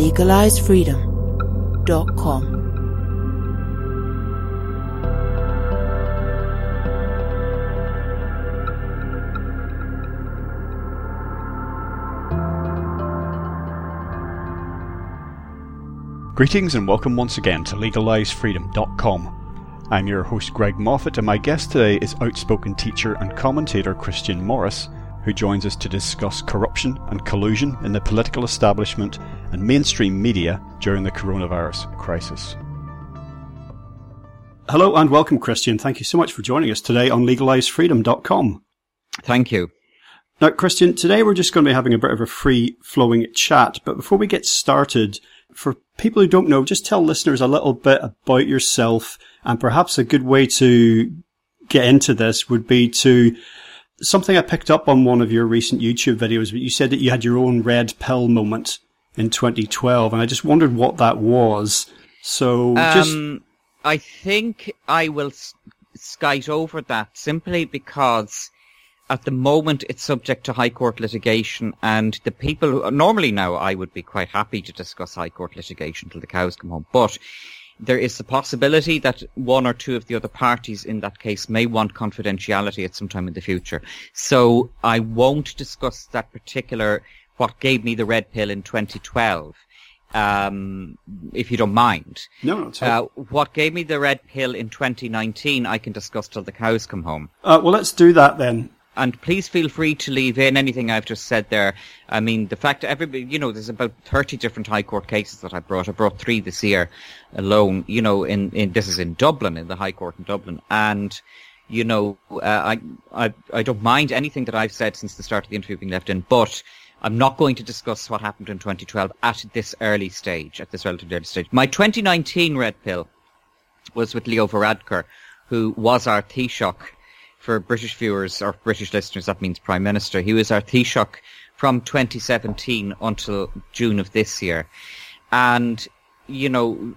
LegalizeFreedom.com. Greetings and welcome once again to LegalizeFreedom.com. I'm your host Greg Moffat, and my guest today is outspoken teacher and commentator Christian Morris, who joins us to discuss corruption and collusion in the political establishment and mainstream media during the coronavirus crisis. Hello and welcome, Christian. Thank you so much for joining us today on LegalizeFreedom.com. Thank you. Now, Christian, today we're just going to be having a bit of a free flowing chat, but before we get started, for people who don't know, just tell listeners a little bit about yourself and perhaps a good way to get into this would be to something I picked up on one of your recent YouTube videos, but you said that you had your own red pill moment in 2012 and I just wondered what that was. So just. Um, I think I will skite over that simply because at the moment it's subject to High Court litigation and the people who, normally now I would be quite happy to discuss High Court litigation till the cows come home, but there is the possibility that one or two of the other parties in that case may want confidentiality at some time in the future. So I won't discuss that particular, what gave me the red pill in 2012. Um, if you don't mind. No, no, uh, what gave me the red pill in 2019, I can discuss till the cows come home. Uh, well, let's do that then and please feel free to leave in anything I've just said there. I mean, the fact that everybody, you know, there's about 30 different High Court cases that I brought. I brought three this year alone, you know, in, in, this is in Dublin, in the High Court in Dublin. And, you know, uh, I, I, I don't mind anything that I've said since the start of the interview being left in, but I'm not going to discuss what happened in 2012 at this early stage, at this relatively early stage. My 2019 red pill was with Leo Varadkar, who was our Taoiseach for British viewers or British listeners, that means Prime Minister. He was our Taoiseach from 2017 until June of this year. And, you know,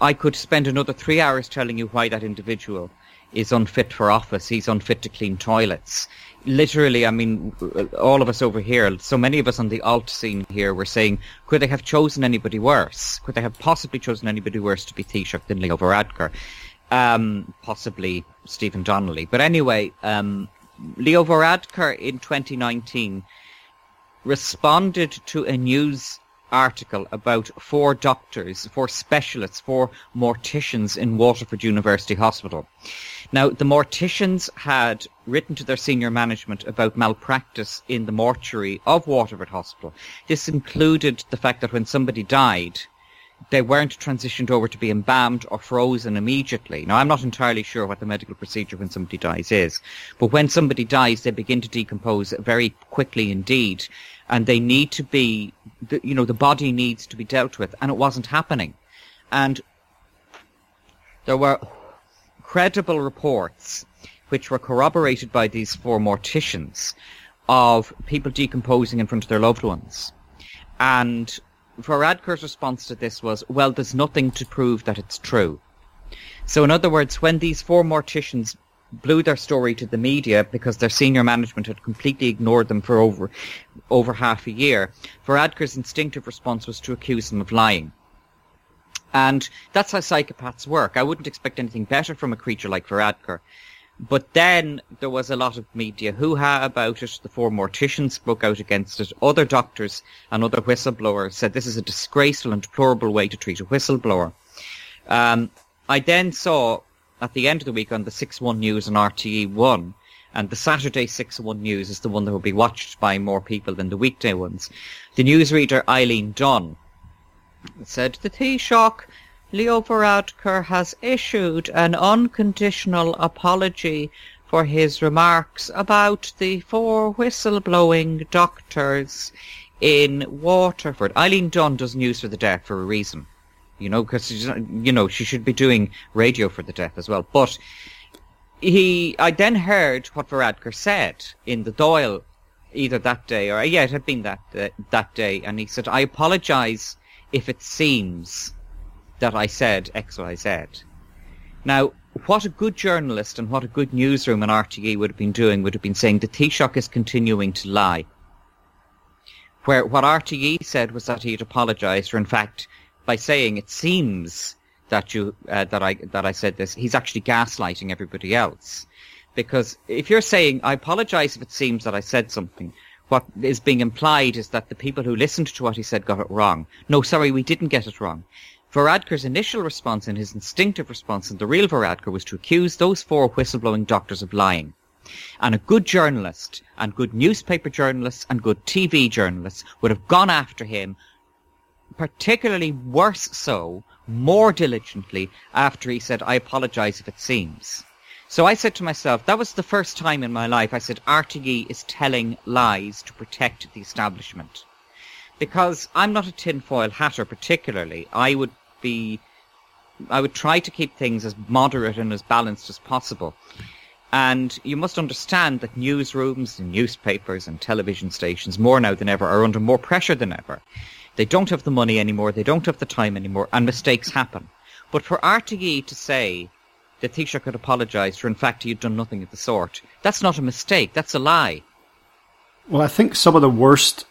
I could spend another three hours telling you why that individual is unfit for office. He's unfit to clean toilets. Literally, I mean, all of us over here, so many of us on the alt scene here were saying, could they have chosen anybody worse? Could they have possibly chosen anybody worse to be Taoiseach than Leo Varadkar? um, possibly Stephen Donnelly. But anyway, um, Leo Varadkar in 2019 responded to a news article about four doctors, four specialists, four morticians in Waterford University Hospital. Now, the morticians had written to their senior management about malpractice in the mortuary of Waterford Hospital. This included the fact that when somebody died, they weren't transitioned over to be embalmed or frozen immediately. Now, I'm not entirely sure what the medical procedure when somebody dies is, but when somebody dies, they begin to decompose very quickly indeed, and they need to be, you know, the body needs to be dealt with, and it wasn't happening. And there were credible reports which were corroborated by these four morticians of people decomposing in front of their loved ones. And Varadkar's response to this was, well, there's nothing to prove that it's true. So in other words, when these four morticians blew their story to the media because their senior management had completely ignored them for over over half a year, Varadkar's instinctive response was to accuse them of lying. And that's how psychopaths work. I wouldn't expect anything better from a creature like Varadkar. But then there was a lot of media hoo-ha about it. The four morticians spoke out against it. Other doctors and other whistleblowers said this is a disgraceful and deplorable way to treat a whistleblower. Um, I then saw at the end of the week on the 6-1 News on RTE1, and the Saturday 6-1 News is the one that will be watched by more people than the weekday ones. The newsreader Eileen Dunne said the Taoiseach Leo Varadkar has issued an unconditional apology for his remarks about the four whistleblowing doctors in Waterford. Eileen Dunne does news for the deaf for a reason, you know, because you know she should be doing radio for the deaf as well. But he, I then heard what Varadkar said in the Dáil, either that day or yeah, it had been that uh, that day, and he said, "I apologise if it seems that I said X, Y, Z." Now, what a good journalist and what a good newsroom in RTE would have been doing would have been saying the Taoiseach is continuing to lie. Where what RTE said was that he'd apologised for, in fact, by saying it seems that you uh, that I that I said this, he's actually gaslighting everybody else. Because if you're saying I apologise if it seems that I said something, what is being implied is that the people who listened to what he said got it wrong. No, sorry, we didn't get it wrong. Varadkar's initial response and his instinctive response and the real Varadkar was to accuse those four whistleblowing doctors of lying. And a good journalist and good newspaper journalists and good TV journalists would have gone after him, particularly worse so, more diligently after he said, I apologize if it seems. So I said to myself, that was the first time in my life I said RTE is telling lies to protect the establishment. Because I'm not a tinfoil hatter particularly. I would be, I would try to keep things as moderate and as balanced as possible. And you must understand that newsrooms and newspapers and television stations, more now than ever, are under more pressure than ever. They don't have the money anymore, they don't have the time anymore, and mistakes happen. But for RTE to say that Taoiseach could apologise for, in fact, he had done nothing of the sort, that's not a mistake, that's a lie. Well, I think some of the worst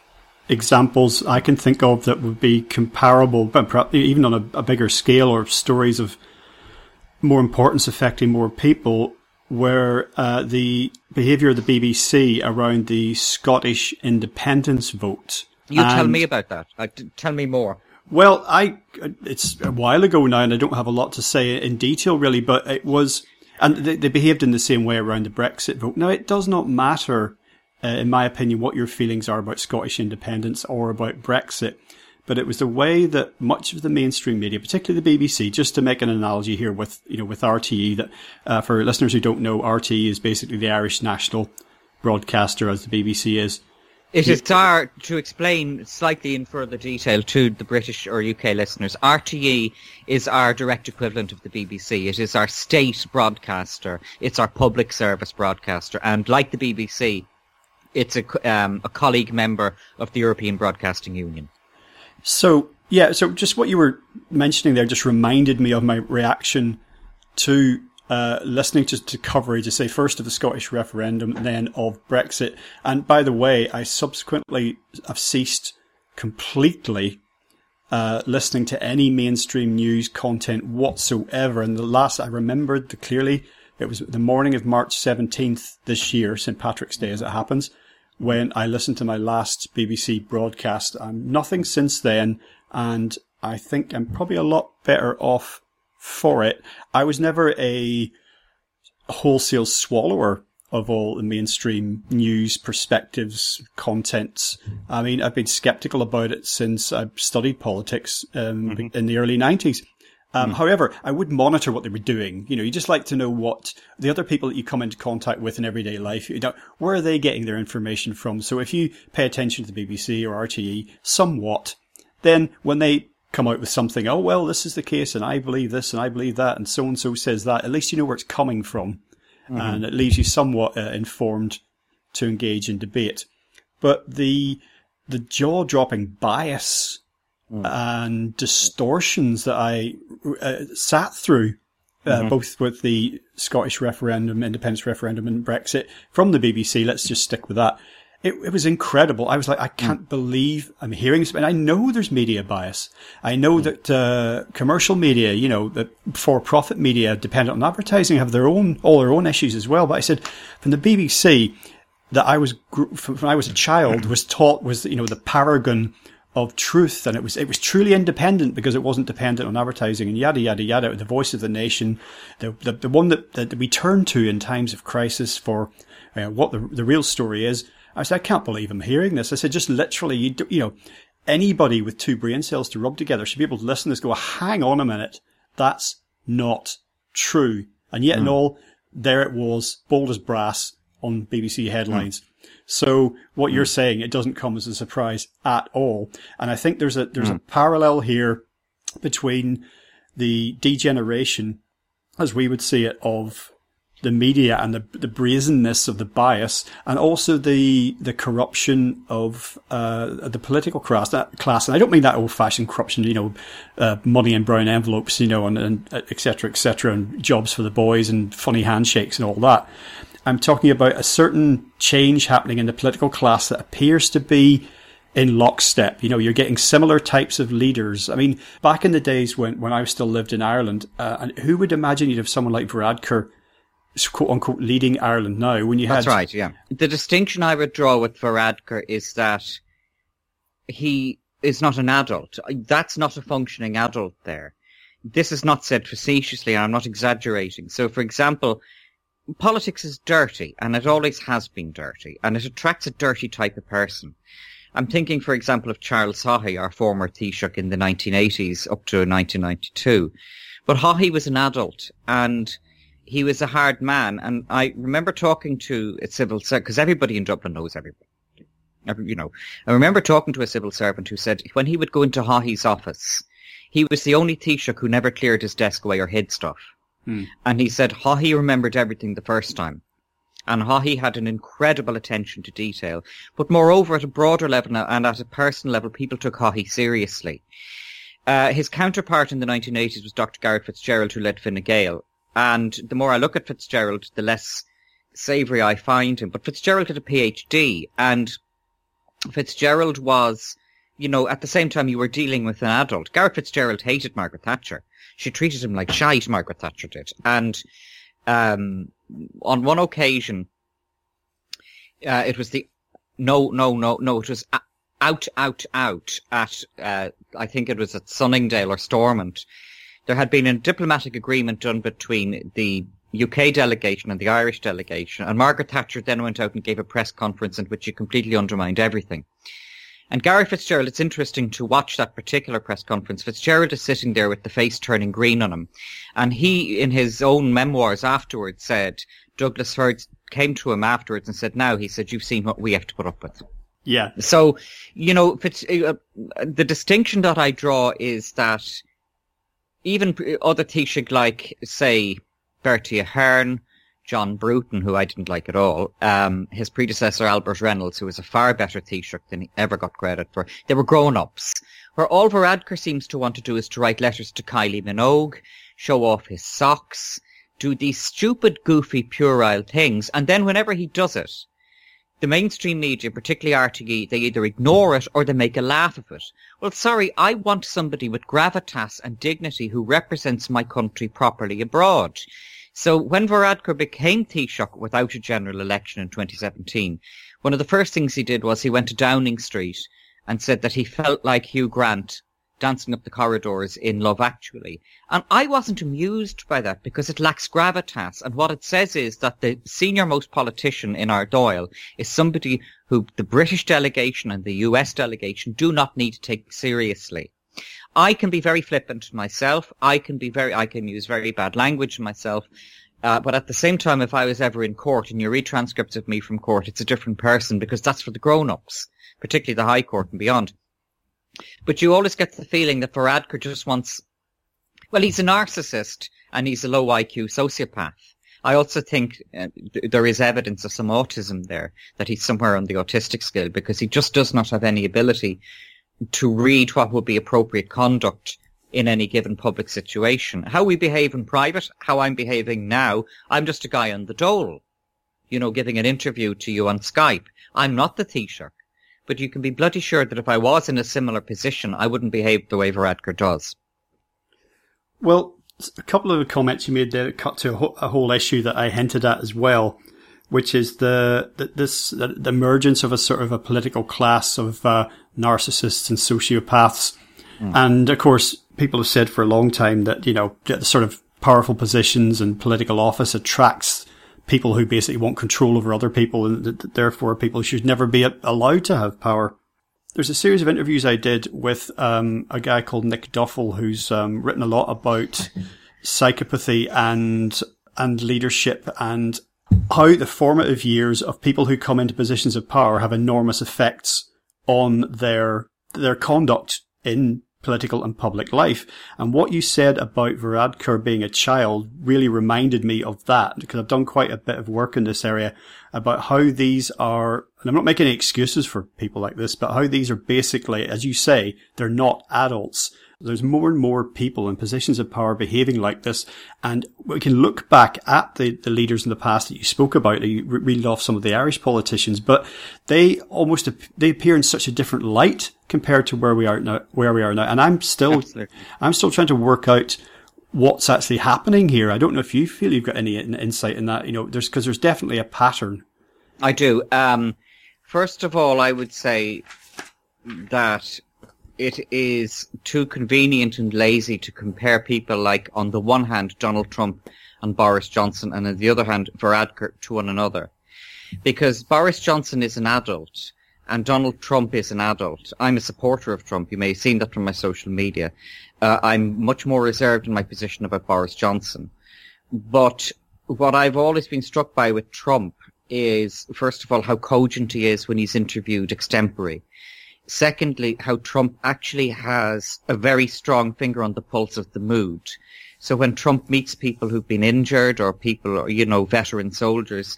examples I can think of that would be comparable, but perhaps even on a, a bigger scale, or stories of more importance affecting more people, were uh, the behaviour of the BBC around the Scottish independence vote. You tell me about that. Uh, tell me more. Well, I it's a while ago now, and I don't have a lot to say in detail really, but it was, and they, they behaved in the same way around the Brexit vote. Now, it does not matter uh, in my opinion, what your feelings are about Scottish independence or about Brexit. But it was the way that much of the mainstream media, particularly the BBC, just to make an analogy here with, you know, with RTE, that uh, for listeners who don't know, RTE is basically the Irish national broadcaster, as the BBC is. It is our, to explain slightly in further detail to the British or UK listeners, RTE is our direct equivalent of the BBC. It is our state broadcaster. It's our public service broadcaster. And like the BBC, it's a, um, a colleague member of the European Broadcasting Union. So, yeah, so just what you were mentioning there just reminded me of my reaction to uh, listening to, to coverage, I say first of the Scottish referendum, then of Brexit. And by the way, I subsequently have ceased completely uh, listening to any mainstream news content whatsoever. And the last I remembered the, clearly, it was the morning of March 17th this year, St. Patrick's Day as it happens when I listened to my last BBC broadcast. Um, nothing since then, and I think I'm probably a lot better off for it. I was never a wholesale swallower of all the mainstream news perspectives, contents. I mean, I've been skeptical about it since I studied politics um, mm-hmm. in the early 90s. Um, mm. However, I would monitor what they were doing. You know, you just like to know what the other people that you come into contact with in everyday life, you know, where are they getting their information from? So if you pay attention to the BBC or RTE somewhat, then when they come out with something, oh, well, this is the case and I believe this and I believe that and so and so says that, at least you know where it's coming from. Mm-hmm. And it leaves you somewhat uh, informed to engage in debate. But the, the jaw dropping bias mm. and distortions that I uh, sat through, uh, mm-hmm. both with the Scottish referendum, independence referendum, and Brexit from the BBC. Let's just stick with that. It, it was incredible. I was like, I mm. can't mm. believe I'm hearing this. And I know there's media bias. I know mm. that uh, commercial media, you know, that for-profit media dependent on advertising have their own, all their own issues as well. But I said, from the BBC, that I was, from when I was a child, was taught was, you know, the paragon of truth and it was it was truly independent because it wasn't dependent on advertising and yada yada yada the voice of the nation the the, the one that, that we turn to in times of crisis for uh, what the the real story is I said I can't believe I'm hearing this I said just literally you do, you know anybody with two brain cells to rub together should be able to listen to this go hang on a minute that's not true and yet mm. in all there it was bold as brass on BBC headlines mm So what you're saying, it doesn't come as a surprise at all. And I think there's a, there's mm. a parallel here between the degeneration, as we would see it, of the media and the, the brazenness of the bias and also the the corruption of uh, the political class. That class, and I don't mean that old fashioned corruption, you know, uh, money in brown envelopes, you know, and, and et cetera, et cetera, and jobs for the boys and funny handshakes and all that. I'm talking about a certain change happening in the political class that appears to be in lockstep. You know, you're getting similar types of leaders. I mean, back in the days when, when I still lived in Ireland, uh, and who would imagine you'd have someone like Varadkar quote unquote leading Ireland now when you have That's right, yeah. The distinction I would draw with Varadkar is that he is not an adult. That's not a functioning adult there. This is not said facetiously, and I'm not exaggerating. So, for example, politics is dirty, and it always has been dirty, and it attracts a dirty type of person. I'm thinking, for example, of Charles Haughey, our former Taoiseach in the 1980s up to 1992. But Haughey was an adult, and he was a hard man. And I remember talking to a civil servant, because everybody in Dublin knows everybody. Every, you know, I remember talking to a civil servant who said when he would go into Haughey's office, he was the only Taoiseach who never cleared his desk away or hid stuff. Hmm. And he said Haughey remembered everything the first time. And Haughey had an incredible attention to detail. But moreover, at a broader level and at a personal level, people took Haughey seriously. Uh, his counterpart in the 1980s was Dr. Garret FitzGerald, who led Fine Gael. And the more I look at Fitzgerald, the less savoury I find him. But Fitzgerald had a PhD, and Fitzgerald was, you know, at the same time you were dealing with an adult. Garret FitzGerald hated Margaret Thatcher. She treated him like shite, Margaret Thatcher did. And um, on one occasion, uh, it was the no, no, no, no. It was out, out, out at uh, I think it was at Sunningdale or Stormont, there had been a diplomatic agreement done between the UK delegation and the Irish delegation, and Margaret Thatcher then went out and gave a press conference in which she completely undermined everything. And Gary Fitzgerald, it's interesting to watch that particular press conference. Fitzgerald is sitting there with the face turning green on him. And he, in his own memoirs afterwards, said Douglas Firth came to him afterwards and said, now, he said, you've seen what we have to put up with. Yeah. So, you know, Fitz, uh, the distinction that I draw is that even other Taoiseach like, say, Bertie Ahern, John Bruton, who I didn't like at all, um, his predecessor Albert Reynolds, who was a far better Taoiseach than he ever got credit for. They were grown-ups. Where all Varadkar seems to want to do is to write letters to Kylie Minogue, show off his socks, do these stupid, goofy, puerile things, and then whenever he does it, the mainstream media, particularly RTE, they either ignore it or they make a laugh of it. Well, sorry, I want somebody with gravitas and dignity who represents my country properly abroad. So when Varadkar became Taoiseach without a general election in 2017, one of the first things he did was he went to Downing Street and said that he felt like Hugh Grant dancing up the corridors in Love Actually. And I wasn't amused by that because it lacks gravitas. And what it says is that the senior most politician in our Dáil is somebody who the British delegation and the US delegation do not need to take seriously. I can be very flippant myself. I can be very, I can use very bad language myself. Uh, but at the same time, if I was ever in court and you read transcripts of me from court, it's a different person because that's for the grown-ups, particularly the High Court and beyond. But you always get the feeling that Varadkar just wants, well, he's a narcissist and he's a low IQ sociopath. I also think uh, there is evidence of some autism there, that he's somewhere on the autistic scale because he just does not have any ability to read what would be appropriate conduct in any given public situation. How we behave in private, how I'm behaving now, I'm just a guy on the dole, you know, giving an interview to you on Skype. I'm not the Taoiseach but you can be bloody sure that if I was in a similar position, I wouldn't behave the way Varadkar does. Well, a couple of the comments you made there cut to a, a whole issue that I hinted at as well, which is the, the this the, the, emergence of a sort of a political class of uh, narcissists and sociopaths, mm. and of course, people have said for a long time that you know the sort of powerful positions and political office attracts people who basically want control over other people and therefore people should never be allowed to have power. There's a series of interviews I did with um, a guy called Nick Duffell who's um, written a lot about psychopathy and and leadership and how the formative years of people who come into positions of power have enormous effects on their their conduct in political and public life. And what you said about Varadkar being a child really reminded me of that because I've done quite a bit of work in this area about how these are, and I'm not making any excuses for people like this, but how these are basically, as you say, they're not adults. There's more and more people in positions of power behaving like this. And we can look back at the, the leaders in the past that you spoke about. You read off some of the Irish politicians, but they almost, they appear in such a different light compared to where we are now, where we are now. And I'm still, Absolutely. I'm still trying to work out what's actually happening here. I don't know if you feel you've got any insight in that. You know, there's, cause there's definitely a pattern. I do. Um, first of all, I would say that it is too convenient and lazy to compare people like, on the one hand, Donald Trump and Boris Johnson, and on the other hand, Varadkar to one another. Because Boris Johnson is an adult, and Donald Trump is an adult. I'm a supporter of Trump. You may have seen that from my social media. Uh, I'm much more reserved in my position about Boris Johnson. But what I've always been struck by with Trump is, first of all, how cogent he is when he's interviewed extempore. Secondly, how Trump actually has a very strong finger on the pulse of the mood. So when Trump meets people who've been injured or people, or, you know, veteran soldiers,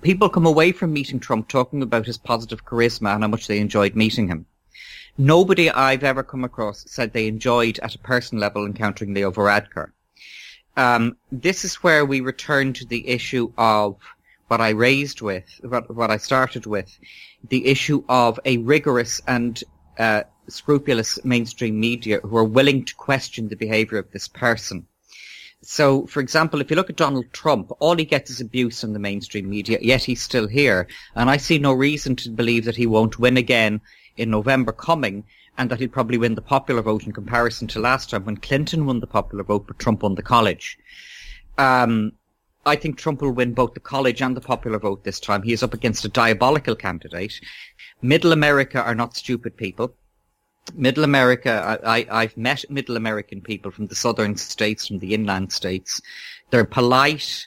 people come away from meeting Trump talking about his positive charisma and how much they enjoyed meeting him. Nobody I've ever come across said they enjoyed at a personal level encountering Leo Varadkar. Um, this is where we return to the issue of what I raised with, what, what I started with, the issue of a rigorous and uh, scrupulous mainstream media who are willing to question the behavior of this person. So, for example, if you look at Donald Trump, all he gets is abuse from the mainstream media, yet he's still here. And I see no reason to believe that he won't win again in November coming and that he'll probably win the popular vote in comparison to last time when Clinton won the popular vote but Trump won the college. Um, I think Trump will win both the college and the popular vote this time. He is up against a diabolical candidate. Middle America are not stupid people. Middle America, I, I, have met Middle American people from the southern states, from the inland states. They're polite,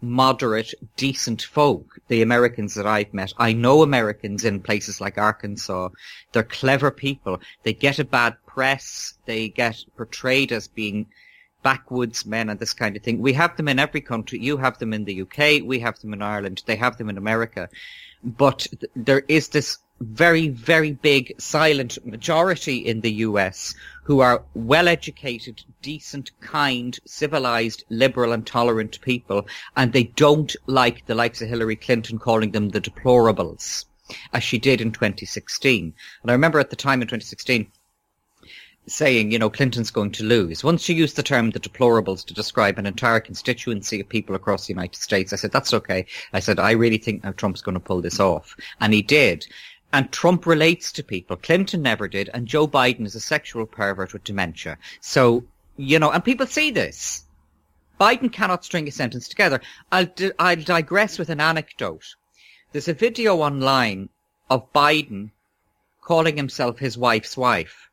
moderate, decent folk, the Americans that I've met. I know Americans in places like Arkansas. They're clever people. They get a bad press. They get portrayed as being backwoods men and this kind of thing. We have them in every country. You have them in the UK. We have them in Ireland. They have them in America. But th- there is this very, very big silent majority in the US who are well educated, decent, kind, civilized, liberal and tolerant people. And they don't like the likes of Hillary Clinton calling them the deplorables as she did in 2016. And I remember at the time in 2016, saying, you know, Clinton's going to lose. Once you used the term the deplorables to describe an entire constituency of people across the United States, I said, that's okay. I said, I really think now Trump's going to pull this off. And he did. And Trump relates to people. Clinton never did. And Joe Biden is a sexual pervert with dementia. So, you know, and people see this. Biden cannot string a sentence together. I'll, di- I'll digress with an anecdote. There's a video online of Biden calling himself his wife's wife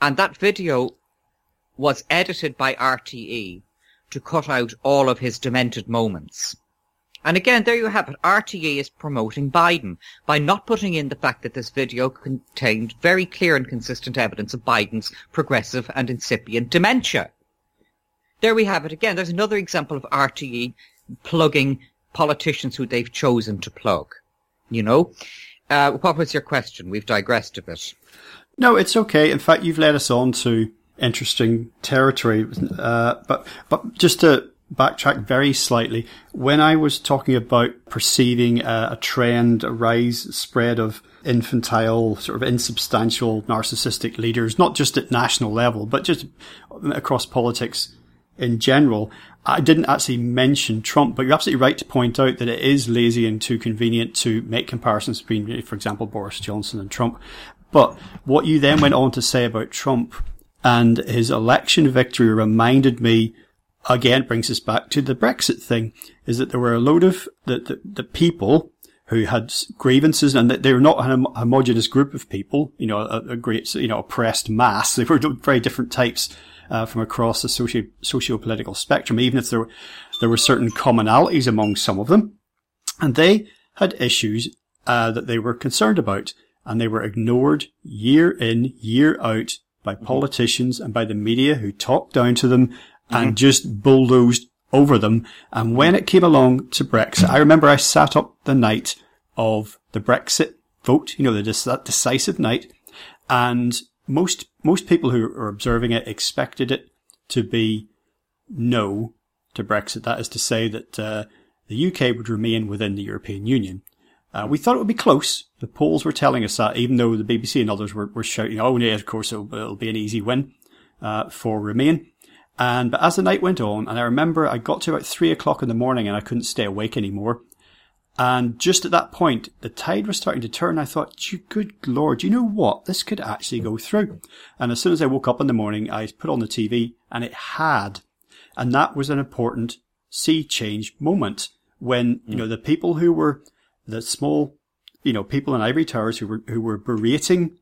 and that video was edited by RTE to cut out all of his demented moments. And again, there you have it. RTE is promoting Biden by not putting in the fact that this video contained very clear and consistent evidence of Biden's progressive and incipient dementia. There we have it again. There's another example of RTE plugging politicians who they've chosen to plug. You know? Uh, what was your question? We've digressed a bit. No, it's okay. In fact, you've led us on to interesting territory. Uh, but, but just to backtrack very slightly, when I was talking about perceiving a, a trend, a rise, spread of infantile, sort of insubstantial narcissistic leaders, not just at national level, but just across politics in general. I didn't actually mention Trump, but you're absolutely right to point out that it is lazy and too convenient to make comparisons between, for example, Boris Johnson and Trump. But what you then went on to say about Trump and his election victory reminded me again brings us back to the Brexit thing is that there were a load of the, the, the people who had grievances and that they were not a homogenous group of people, you know, a, a great, you know, oppressed mass. They were very different types. Uh, from across the socio, socio-political spectrum, even if there there were certain commonalities among some of them, and they had issues uh, that they were concerned about, and they were ignored year in, year out by politicians and by the media who talked down to them and just bulldozed over them. And when it came along to Brexit, I remember I sat up the night of the Brexit vote, you know, the, that decisive night, and most most people who are observing it expected it to be no to Brexit. That is to say that uh, the UK would remain within the European Union. Uh, we thought it would be close. The polls were telling us that, even though the BBC and others were, were shouting, "Oh, yeah, of course it'll, it'll be an easy win uh, for Remain." And but as the night went on, and I remember I got to about three o'clock in the morning, and I couldn't stay awake anymore. And just at that point, the tide was starting to turn. I thought, good lord, you know what? This could actually go through. And as soon as I woke up in the morning, I put on the TV and it had. And that was an important sea change moment when, you know, the people who were the small, you know, people in ivory towers who were, who were berating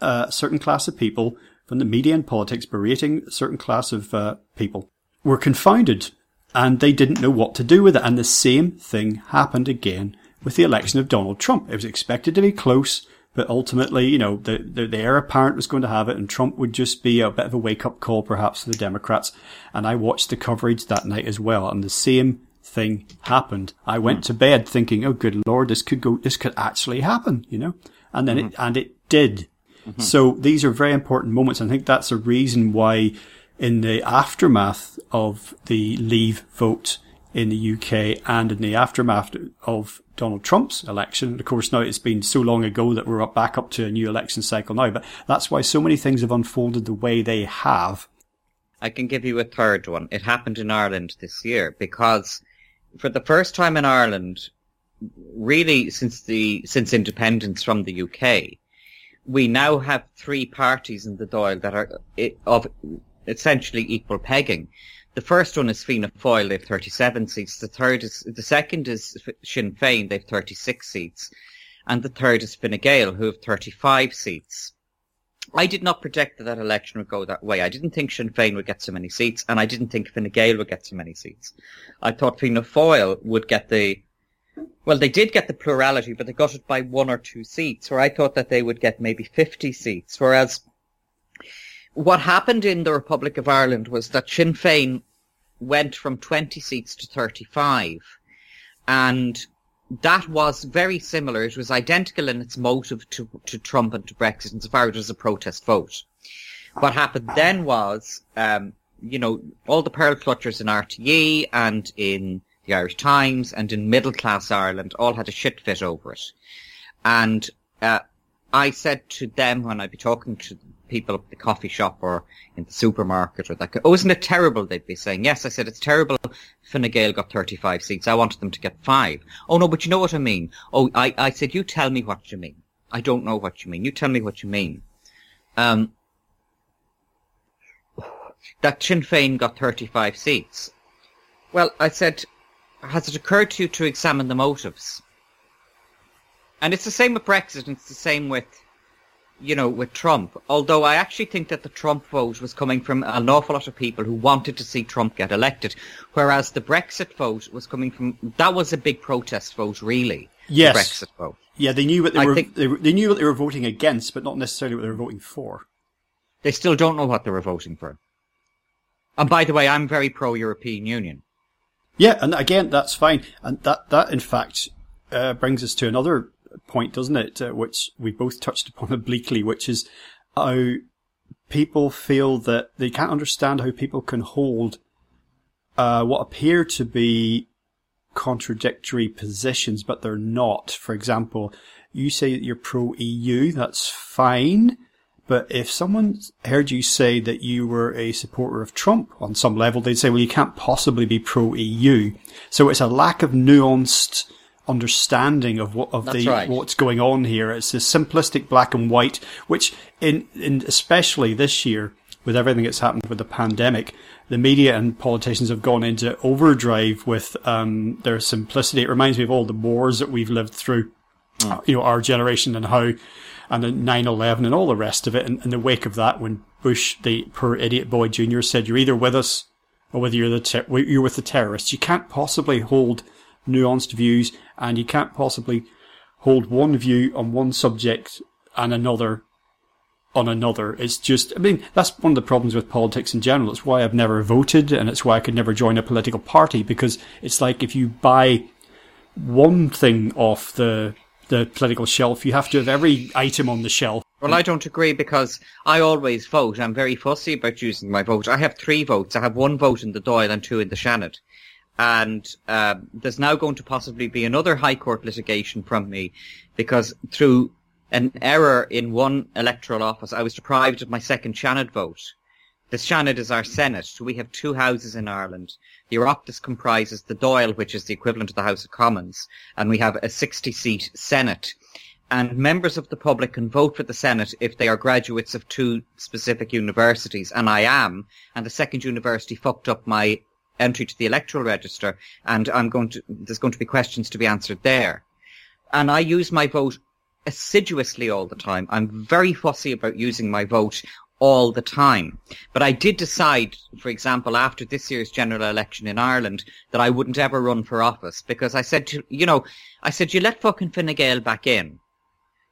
uh, a certain class of people from the media and politics, berating a certain class of uh, people were confounded and they didn't know what to do with it. And the same thing happened again with the election of Donald Trump. It was expected to be close, but ultimately, you know, the, the, the heir apparent was going to have it and Trump would just be a bit of a wake up call perhaps for the Democrats. And I watched the coverage that night as well. And the same thing happened. I went hmm. to bed thinking, oh, good Lord, this could go, this could actually happen, you know, and then it, hmm. and it did. Hmm. So these are very important moments. I think that's a reason why in the aftermath of the leave vote in the UK and in the aftermath of Donald Trump's election. Of course, now it's been so long ago that we're up back up to a new election cycle now, but that's why so many things have unfolded the way they have. I can give you a third one. It happened in Ireland this year because for the first time in Ireland, really since the, since independence from the UK, we now have three parties in the Dáil that are eh, of essentially equal pegging. The first one is Fianna Fáil, they've 37 seats. The third is, the second is Sinn Féin, they've 36 seats. And the third is Fine Gael, who have 35 seats. I did not predict that that election would go that way. I didn't think Sinn Féin would get so many seats, and I didn't think Fine Gael would get so many seats. I thought Fianna Fáil would get the, well, they did get the plurality, but they got it by one or two seats, where I thought that they would get maybe 50 seats, whereas what happened in the Republic of Ireland was that Sinn Féin went from 20 seats to 35. And that was very similar. It was identical in its motive to, to Trump and to Brexit insofar as it was a protest vote. What happened then was, um, you know, all the pearl clutchers in RTE and in the Irish Times and in middle class Ireland all had a shit fit over it. And, uh, I said to them when I'd be talking to people at the coffee shop or in the supermarket or that, oh, isn't it terrible? They'd be saying, yes, I said, it's terrible. Fine Gael got 35 seats. I wanted them to get five. Oh no, but you know what I mean. Oh, I, I said, you tell me what you mean. I don't know what you mean. You tell me what you mean. Um, that Sinn Féin got 35 seats. Well, I said, has it occurred to you to examine the motives? And it's the same with Brexit, and it's the same with, you know, with Trump. Although I actually think that the Trump vote was coming from an awful lot of people who wanted to see Trump get elected, whereas the Brexit vote was coming from, that was a big protest vote, really. Yes. The Brexit vote. Yeah, they knew what they I were, think- they, they knew what they were voting against, but not necessarily what they were voting for. They still don't know what they were voting for. And by the way, I'm very pro-European Union. Yeah, and again, that's fine. And that, that in fact, uh, brings us to another point, doesn't it? Uh, which we both touched upon obliquely, which is how people feel that they can't understand how people can hold, uh, what appear to be contradictory positions, but they're not. For example, you say that you're pro EU, that's fine. But if someone heard you say that you were a supporter of Trump on some level, they'd say, well, you can't possibly be pro EU. So it's a lack of nuanced understanding of what, of That's the, right. what's going on here. It's a simplistic black and white, which in, in, especially this year, with everything that's happened with the pandemic, the media and politicians have gone into overdrive with, um, their simplicity. It reminds me of all the wars that we've lived through you know, our generation and how, and the 9-11 and all the rest of it. And in the wake of that, when Bush, the poor idiot boy junior said, you're either with us or whether you're the ter- you're with the terrorists. You can't possibly hold nuanced views, and you can't possibly hold one view on one subject and another on another. It's just, I mean, that's one of the problems with politics in general. It's why I've never voted, and it's why I could never join a political party because it's like if you buy one thing off the the political shelf, you have to have every item on the shelf. Well, I don't agree because I always vote. I'm very fussy about using my vote. I have three votes. I have one vote in the Dáil and two in the Seanad. And uh, there's now going to possibly be another High Court litigation from me because through an error in one electoral office, I was deprived of my second Seanad vote. The Seanad is our Senate. We have two houses in Ireland. The Oireachtas comprises the Dáil, which is the equivalent of the House of Commons, and we have a 60-seat Senate. And members of the public can vote for the Senate if they are graduates of two specific universities, and I am. And the second university fucked up my entry to the electoral register, and I'm going to, there's going to be questions to be answered there. And I use my vote assiduously all the time. I'm very fussy about using my vote all the time. But I did decide, for example, after this year's general election in Ireland, that I wouldn't ever run for office because I said to, you know, I said, you let fucking Fine Gael back in.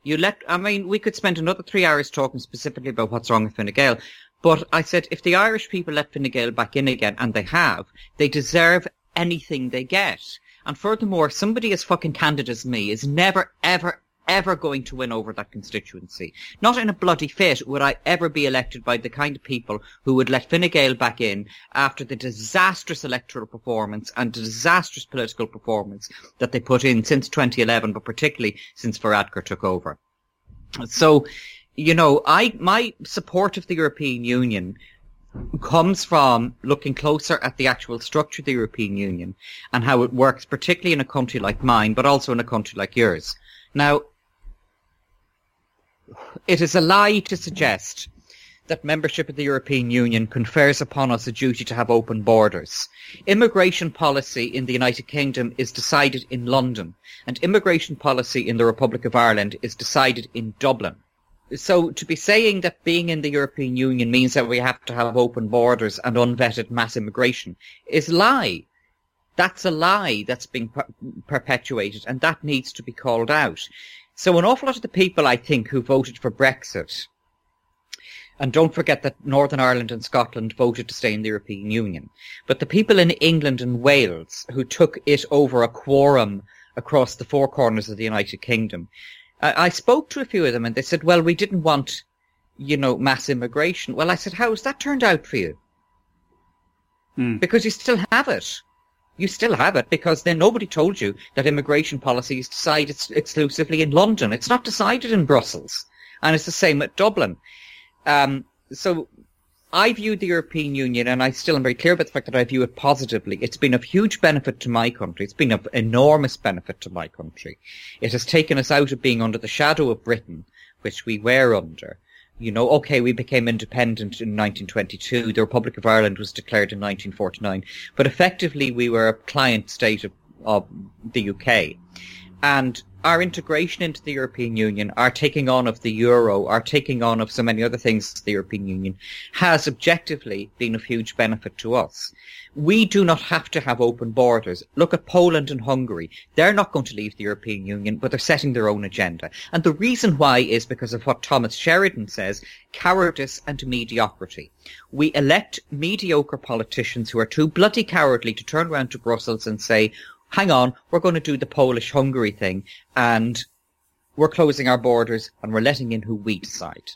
You let, I mean, we could spend another three hours talking specifically about what's wrong with Fine Gael. But I said, if the Irish people let Fine Gael back in again, and they have, they deserve anything they get. And furthermore, somebody as fucking candid as me is never, ever, ever going to win over that constituency. Not in a bloody fit would I ever be elected by the kind of people who would let Fine Gael back in after the disastrous electoral performance and disastrous political performance that they put in since 2011, but particularly since Varadkar took over. So, you know, I, my support of the European Union comes from looking closer at the actual structure of the European Union and how it works, particularly in a country like mine, but also in a country like yours. Now, it is a lie to suggest that membership of the European Union confers upon us a duty to have open borders. Immigration policy in the United Kingdom is decided in London, and immigration policy in the Republic of Ireland is decided in Dublin. So to be saying that being in the European Union means that we have to have open borders and unvetted mass immigration is a lie. That's a lie that's being per- perpetuated, and that needs to be called out. So an awful lot of the people, I think, who voted for Brexit, and don't forget that Northern Ireland and Scotland voted to stay in the European Union, but the people in England and Wales who took it over a quorum across the four corners of the United Kingdom, I, I spoke to a few of them and they said, well, we didn't want, you know, mass immigration. Well, I said, how has that turned out for you? Hmm. Because you still have it. You still have it because then nobody told you that immigration policy is decided exclusively in London. It's not decided in Brussels. And it's the same at Dublin. Um, so I view the European Union, and I still am very clear about the fact that I view it positively. It's been of huge benefit to my country. It's been of enormous benefit to my country. It has taken us out of being under the shadow of Britain, which we were under. You know, okay, we became independent in 1922. The Republic of Ireland was declared in 1949, but effectively we were a client state of, of the UK. And our integration into the European Union, our taking on of the euro, our taking on of so many other things the European Union has objectively been of huge benefit to us. We do not have to have open borders. Look at Poland and Hungary. They're not going to leave the European Union, but they're setting their own agenda. And the reason why is because of what Thomas Sheridan says, cowardice and mediocrity. We elect mediocre politicians who are too bloody cowardly to turn around to Brussels and say, hang on, we're going to do the Polish-Hungary thing and we're closing our borders and we're letting in who we decide.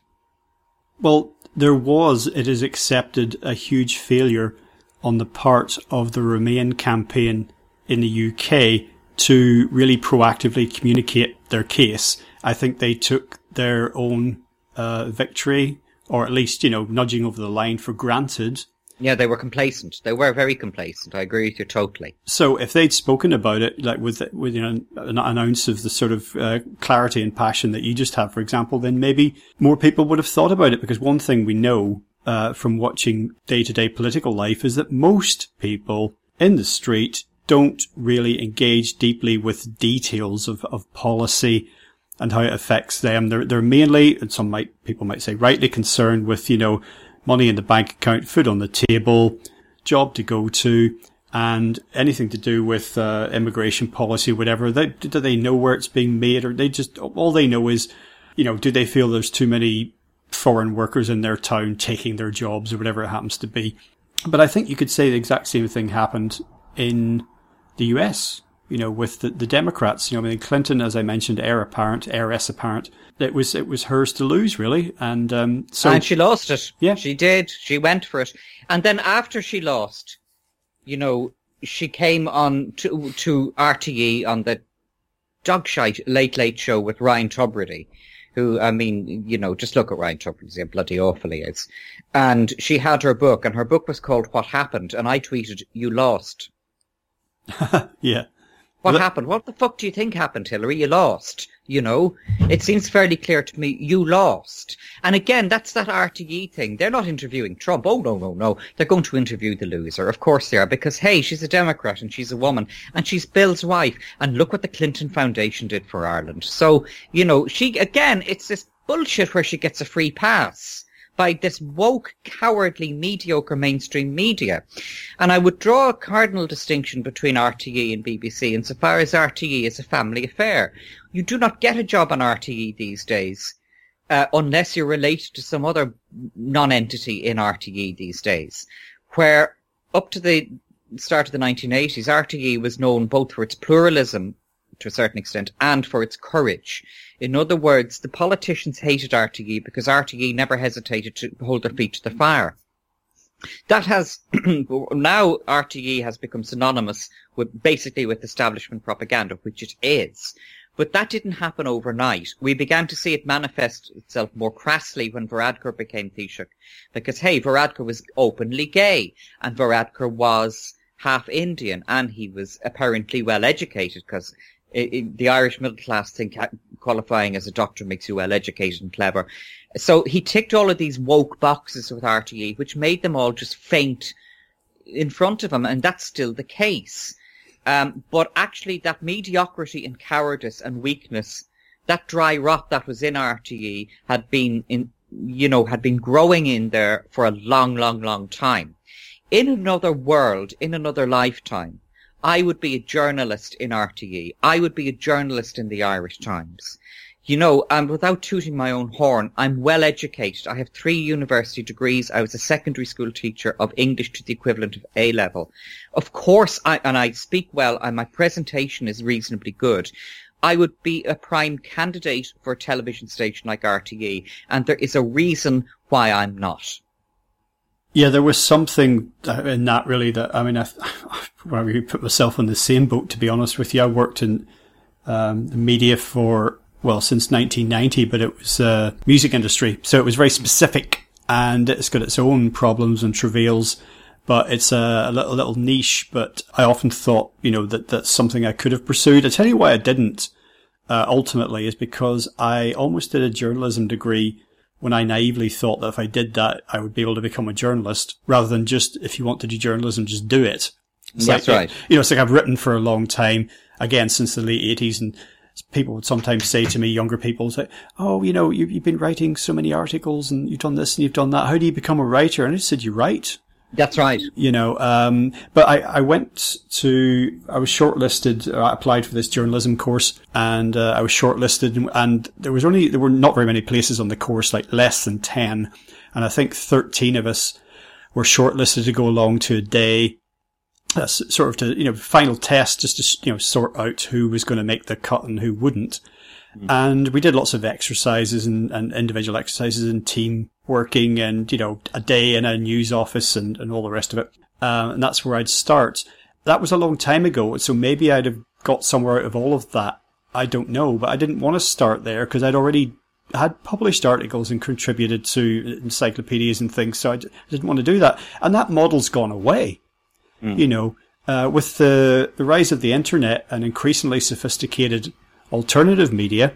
Well, there was, it is accepted, a huge failure on the part of the Remain campaign in the UK to really proactively communicate their case. I think they took their own uh, victory, or at least, you know, nudging over the line for granted yeah, they were complacent. They were very complacent. I agree with you totally. So if they'd spoken about it, like with with you know an, ounce of the sort of uh, clarity and passion that you just have, for example, then maybe more people would have thought about it. Because one thing we know uh, from watching day to day political life is that most people in the street don't really engage deeply with details of, of policy and how it affects them. They're they're mainly, and some might people might say rightly concerned with you know money in the bank account, food on the table, job to go to and anything to do with uh, immigration policy, whatever. They, do they know where it's being made, or they just all they know is, you know, do they feel there's too many foreign workers in their town taking their jobs or whatever it happens to be? But I think you could say the exact same thing happened in the US. You know, with the, the Democrats. You know, I mean, Clinton, as I mentioned, heir apparent, heiress apparent. It was it was hers to lose, really, and um, so and she lost it. Yeah, she did. She went for it, and then after she lost, you know, she came on to to RTE on the dogshite Late Late Show with Ryan Tubridy, who, I mean, you know, just look at Ryan Tubridy, how bloody awful he is. And she had her book, and her book was called What Happened, and I tweeted, You lost. yeah. What happened? What the fuck do you think happened, Hillary? You lost. You know, it seems fairly clear to me you lost. And again, that's that RTE thing. They're not interviewing Trump. Oh, no, no, no. They're going to interview the loser. Of course they are, because hey, she's a Democrat and she's a woman and she's Bill's wife. And look what the Clinton Foundation did for Ireland. So, you know, she, again, it's this bullshit where she gets a free pass by this woke, cowardly, mediocre mainstream media. And I would draw a cardinal distinction between RTE and BBC insofar as RTE is a family affair. You do not get a job on RTE these days. Uh, unless you're related to some other non-entity in RTE these days, where up to the start of the 1980s, RTE was known both for its pluralism to a certain extent and for its courage. In other words, the politicians hated RTE because RTE never hesitated to hold their feet to the fire. That has now RTE has become synonymous with basically with establishment propaganda, which it is. But that didn't happen overnight. We began to see it manifest itself more crassly when Varadkar became Taoiseach. Because hey, Varadkar was openly gay and Varadkar was half Indian and he was apparently well educated because the Irish middle class think qualifying as a doctor makes you well educated and clever. So he ticked all of these woke boxes with RTE, which made them all just faint in front of him, and that's still the case. Um, but actually, that mediocrity and cowardice and weakness, that dry rot that was in RTE, had been in, you know, had been growing in there for a long, long, long time. In another world, in another lifetime, I would be a journalist in RTE. I would be a journalist in the Irish Times. You know, and without tooting my own horn, I'm well educated. I have three university degrees. I was a secondary school teacher of English to the equivalent of A level. Of course, I, and I speak well and my presentation is reasonably good. I would be a prime candidate for a television station like RTE, and there is a reason why I'm not. Yeah, there was something in that really that, I mean, I, I really put myself on the same boat, to be honest with you. I worked in um, the media for, well, since 1990, but it was uh, music industry. So it was very specific and it's got its own problems and travails, but it's a, a little, little niche. But I often thought, you know, that that's something I could have pursued. I tell you why I didn't, uh, ultimately is because I almost did a journalism degree when I naively thought that if I did that, I would be able to become a journalist rather than just, if you want to do journalism, just do it. It's That's like, right. You know, it's like I've written for a long time, again, since the late 80s and people would sometimes say to me, younger people, say, "Oh, you know, you, have been writing so many articles and you've done this and you've done that. How do you become a writer?" And I said, "You write." That's right. You know, um, but I, I went to, I was shortlisted, I applied for this journalism course and uh, I was shortlisted and there was only, there were not very many places on the course, like less than 10. And I think 13 of us were shortlisted to go along to a day uh, sort of to, you know, final test just to, you know, sort out who was going to make the cut and who wouldn't. Mm. And we did lots of exercises and, and individual exercises and team working and, you know, a day in a news office and, and all the rest of it. Um, and that's where I'd start. That was a long time ago. So maybe I'd have got somewhere out of all of that. I don't know, but I didn't want to start there because I'd already had published articles and contributed to encyclopedias and things. So I d- I didn't want to do that. And that model's gone away. Mm. You know, uh, with the, the rise of the internet and increasingly sophisticated alternative media,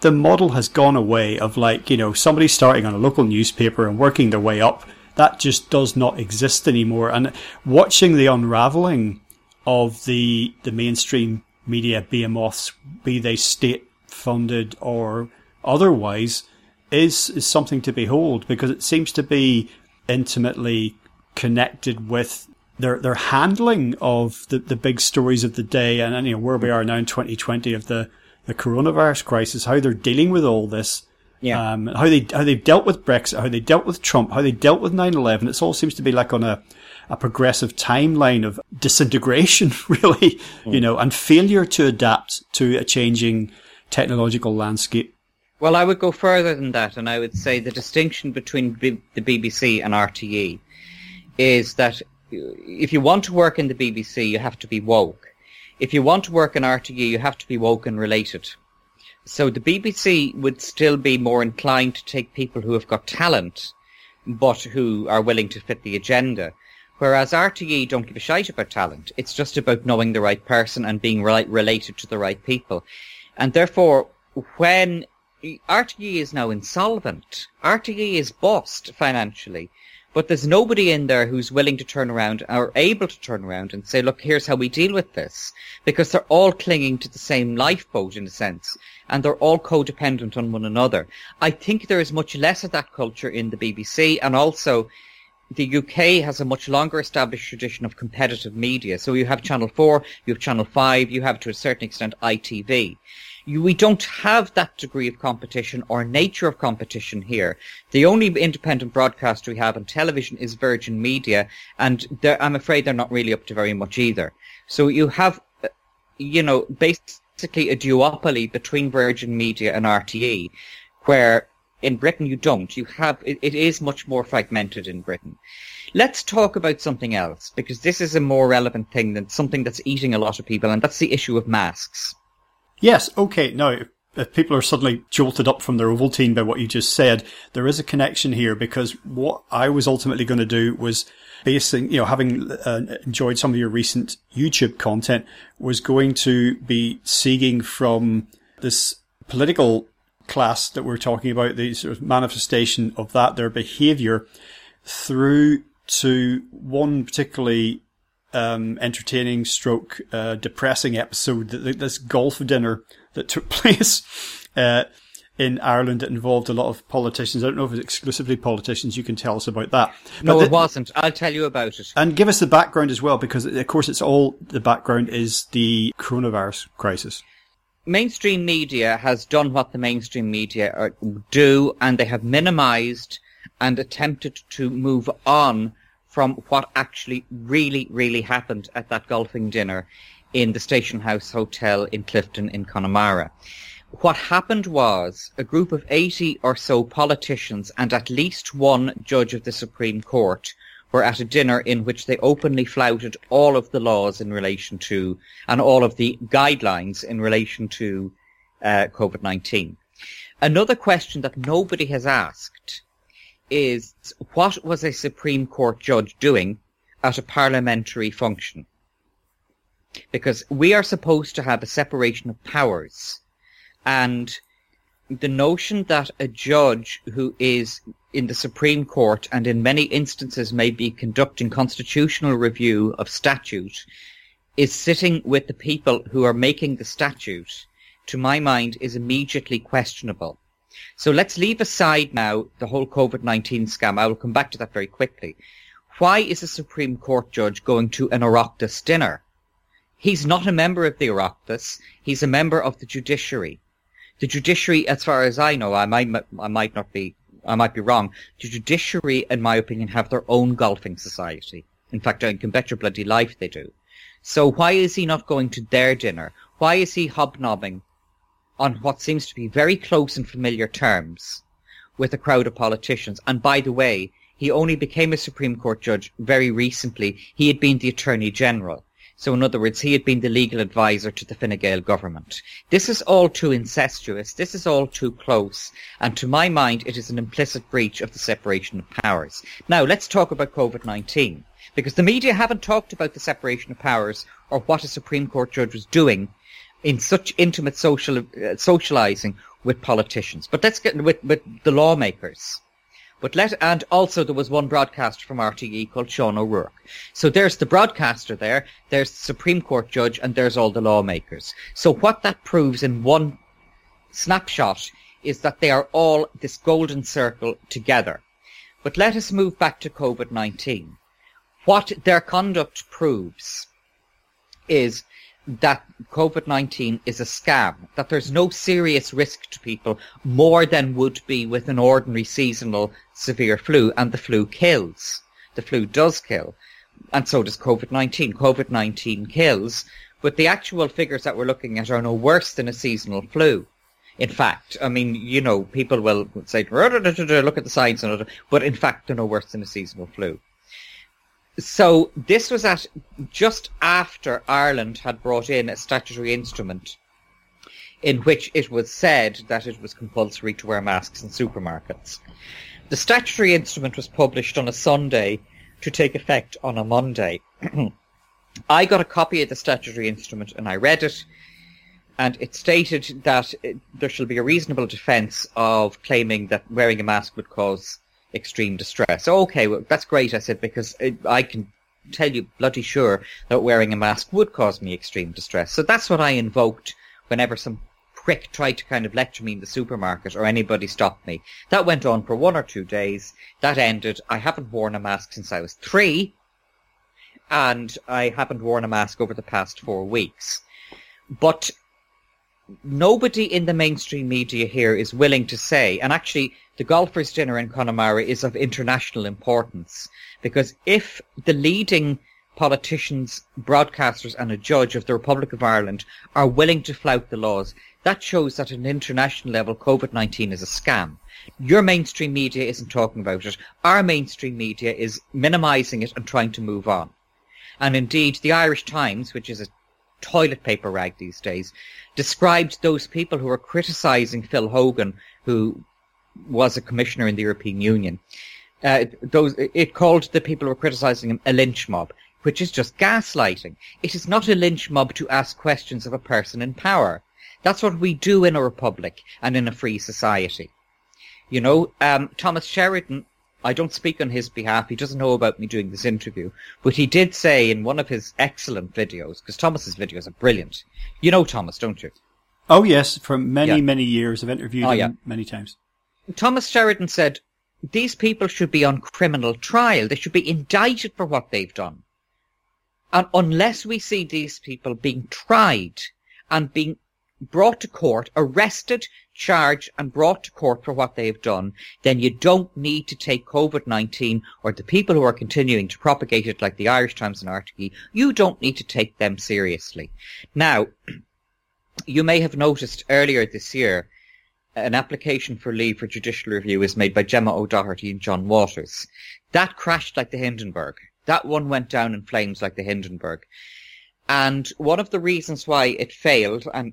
the model has gone away of like, you know, somebody starting on a local newspaper and working their way up. That just does not exist anymore. And watching the unraveling of the, the mainstream media behemoths, be they state funded or otherwise, is, is something to behold because it seems to be intimately connected with their their handling of the, the big stories of the day and, and you know where we are now in 2020 of the the coronavirus crisis, how they're dealing with all this. Yeah. Um, how they how they've dealt with Brexit, how they dealt with Trump, how they dealt with 9/11. It all seems to be like on a a progressive timeline of disintegration, really, mm. you know, and failure to adapt to a changing technological landscape. Well, I would go further than that, and I would say the distinction between B- the BBC and RTE is that if you want to work in the BBC, you have to be woke. If you want to work in RTE, you have to be woke and related. So the BBC would still be more inclined to take people who have got talent, but who are willing to fit the agenda. Whereas RTE don't give a shite about talent. It's just about knowing the right person and being right related to the right people. And therefore, when RTE is now insolvent, RTE is bust financially. But there's nobody in there who's willing to turn around or able to turn around and say, look, here's how we deal with this. Because they're all clinging to the same lifeboat in a sense. And they're all codependent on one another. I think there is much less of that culture in the BBC and also the UK has a much longer established tradition of competitive media. So you have Channel 4, you have Channel 5, you have to a certain extent ITV you, we don't have that degree of competition or nature of competition here. The only independent broadcaster we have on television is Virgin Media, and I'm afraid they're not really up to very much either. So you have, uh, you know, basically a duopoly between Virgin Media and RTE, where in Britain you don't. You have, it, it is much more fragmented in Britain. Let's talk about something else, because this is a more relevant thing than something that's eating a lot of people, and that's the issue of masks. Yes, okay. Now, if people are suddenly jolted up from their Ovaltine by what you just said, there is a connection here because what I was ultimately going to do was basing, you know, having uh, enjoyed some of your recent YouTube content, was going to be seeing from this political class that we're talking about, the sort of manifestation of that, their behavior through to one particularly um, entertaining stroke uh, depressing episode that this golf dinner that took place uh, in Ireland that involved a lot of politicians. I don't know if it's exclusively politicians. You can tell us about that. No, the, it wasn't. I'll tell you about it. And give us the background as well, because of course it's all the background is the coronavirus crisis. Mainstream media has done what the mainstream media do, and they have minimised and attempted to move on from what actually really, really happened at that golfing dinner in the Station House Hotel in Clifden in Connemara. What happened was a group of 80 or so politicians and at least one judge of the Supreme Court were at a dinner in which they openly flouted all of the laws in relation to and all of the guidelines in relation to uh, COVID-19. Another question that nobody has asked is what was a Supreme Court judge doing at a parliamentary function? Because we are supposed to have a separation of powers. And the notion that a judge who is in the Supreme Court and in many instances may be conducting constitutional review of statute is sitting with the people who are making the statute, to my mind, is immediately questionable. So let's leave aside now the whole COVID-19 scam. I will come back to that very quickly. Why is a Supreme Court judge going to an Oireachtas dinner? He's not a member of the Oireachtas. He's a member of the judiciary. The judiciary, as far as I know, I might, I might not be, I might be wrong. The judiciary, in my opinion, have their own golfing society. In fact, I can bet your bloody life they do. So why is he not going to their dinner? Why is he hobnobbing on what seems to be very close and familiar terms with a crowd of politicians. And by the way, he only became a Supreme Court judge very recently. He had been the Attorney General. So in other words, he had been the legal advisor to the Fine Gael government. This is all too incestuous. This is all too close. And to my mind, it is an implicit breach of the separation of powers. Now, let's talk about COVID-19. Because the media haven't talked about the separation of powers or what a Supreme Court judge was doing in such intimate social uh, socializing with politicians. But let's get with with the lawmakers. But let and also there was one broadcaster from RTE called Sean O'Rourke. So there's the broadcaster there, there's the Supreme Court judge, and there's all the lawmakers. So what that proves in one snapshot is that they are all this golden circle together. But let us move back to COVID-19. what their conduct proves is that COVID-19 is a scam, that there's no serious risk to people more than would be with an ordinary seasonal severe flu, and the flu kills. The flu does kill. And so does COVID-19. COVID-19 kills, but the actual figures that we're looking at are no worse than a seasonal flu. In fact, I mean, you know, people will say, look at the science, but in fact, they're no worse than a seasonal flu. So this was at just after Ireland had brought in a statutory instrument in which it was said that it was compulsory to wear masks in supermarkets. The statutory instrument was published on a Sunday to take effect on a Monday. I got a copy of the statutory instrument and I read it, and it stated that it, there shall be a reasonable defence of claiming that wearing a mask would cause extreme distress. Okay, well, that's great, I said, because it, I can tell you bloody sure that wearing a mask would cause me extreme distress. So that's what I invoked whenever some prick tried to kind of lecture me in the supermarket or anybody stopped me. That went on for one or two days. That ended. I haven't worn a mask since I was three. And I haven't worn a mask over the past four weeks. But nobody in the mainstream media here is willing to say, and actually the golfers dinner in Connemara is of international importance because if the leading politicians, broadcasters and a judge of the Republic of Ireland are willing to flout the laws, that shows that at an international level COVID-19 is a scam. Your mainstream media isn't talking about it. Our mainstream media is minimising it and trying to move on. And indeed, the Irish Times, which is a toilet paper rag these days, described those people who were criticising Phil Hogan, who was a commissioner in the European Union. Uh, those, it called the people who were criticising him a lynch mob, which is just gaslighting. It is not a lynch mob to ask questions of a person in power. That's what we do in a republic and in a free society. You know, um, Thomas Sheridan, I don't speak on his behalf. He doesn't know about me doing this interview, but he did say in one of his excellent videos, because Thomas's videos are brilliant. You know Thomas, don't you? Oh yes, for many, yeah. many years. I've interviewed oh, him yeah. many times. Thomas Sheridan said, these people should be on criminal trial. They should be indicted for what they've done. And unless we see these people being tried and being brought to court, arrested, charged and brought to court for what they've done, then you don't need to take COVID-19 or the people who are continuing to propagate it like the Irish Times and RTE, you don't need to take them seriously. Now, you may have noticed earlier this year an application for leave for judicial review is made by Gemma O'Doherty and John Waters. That crashed like the Hindenburg. That one went down in flames like the Hindenburg. And one of the reasons why it failed, and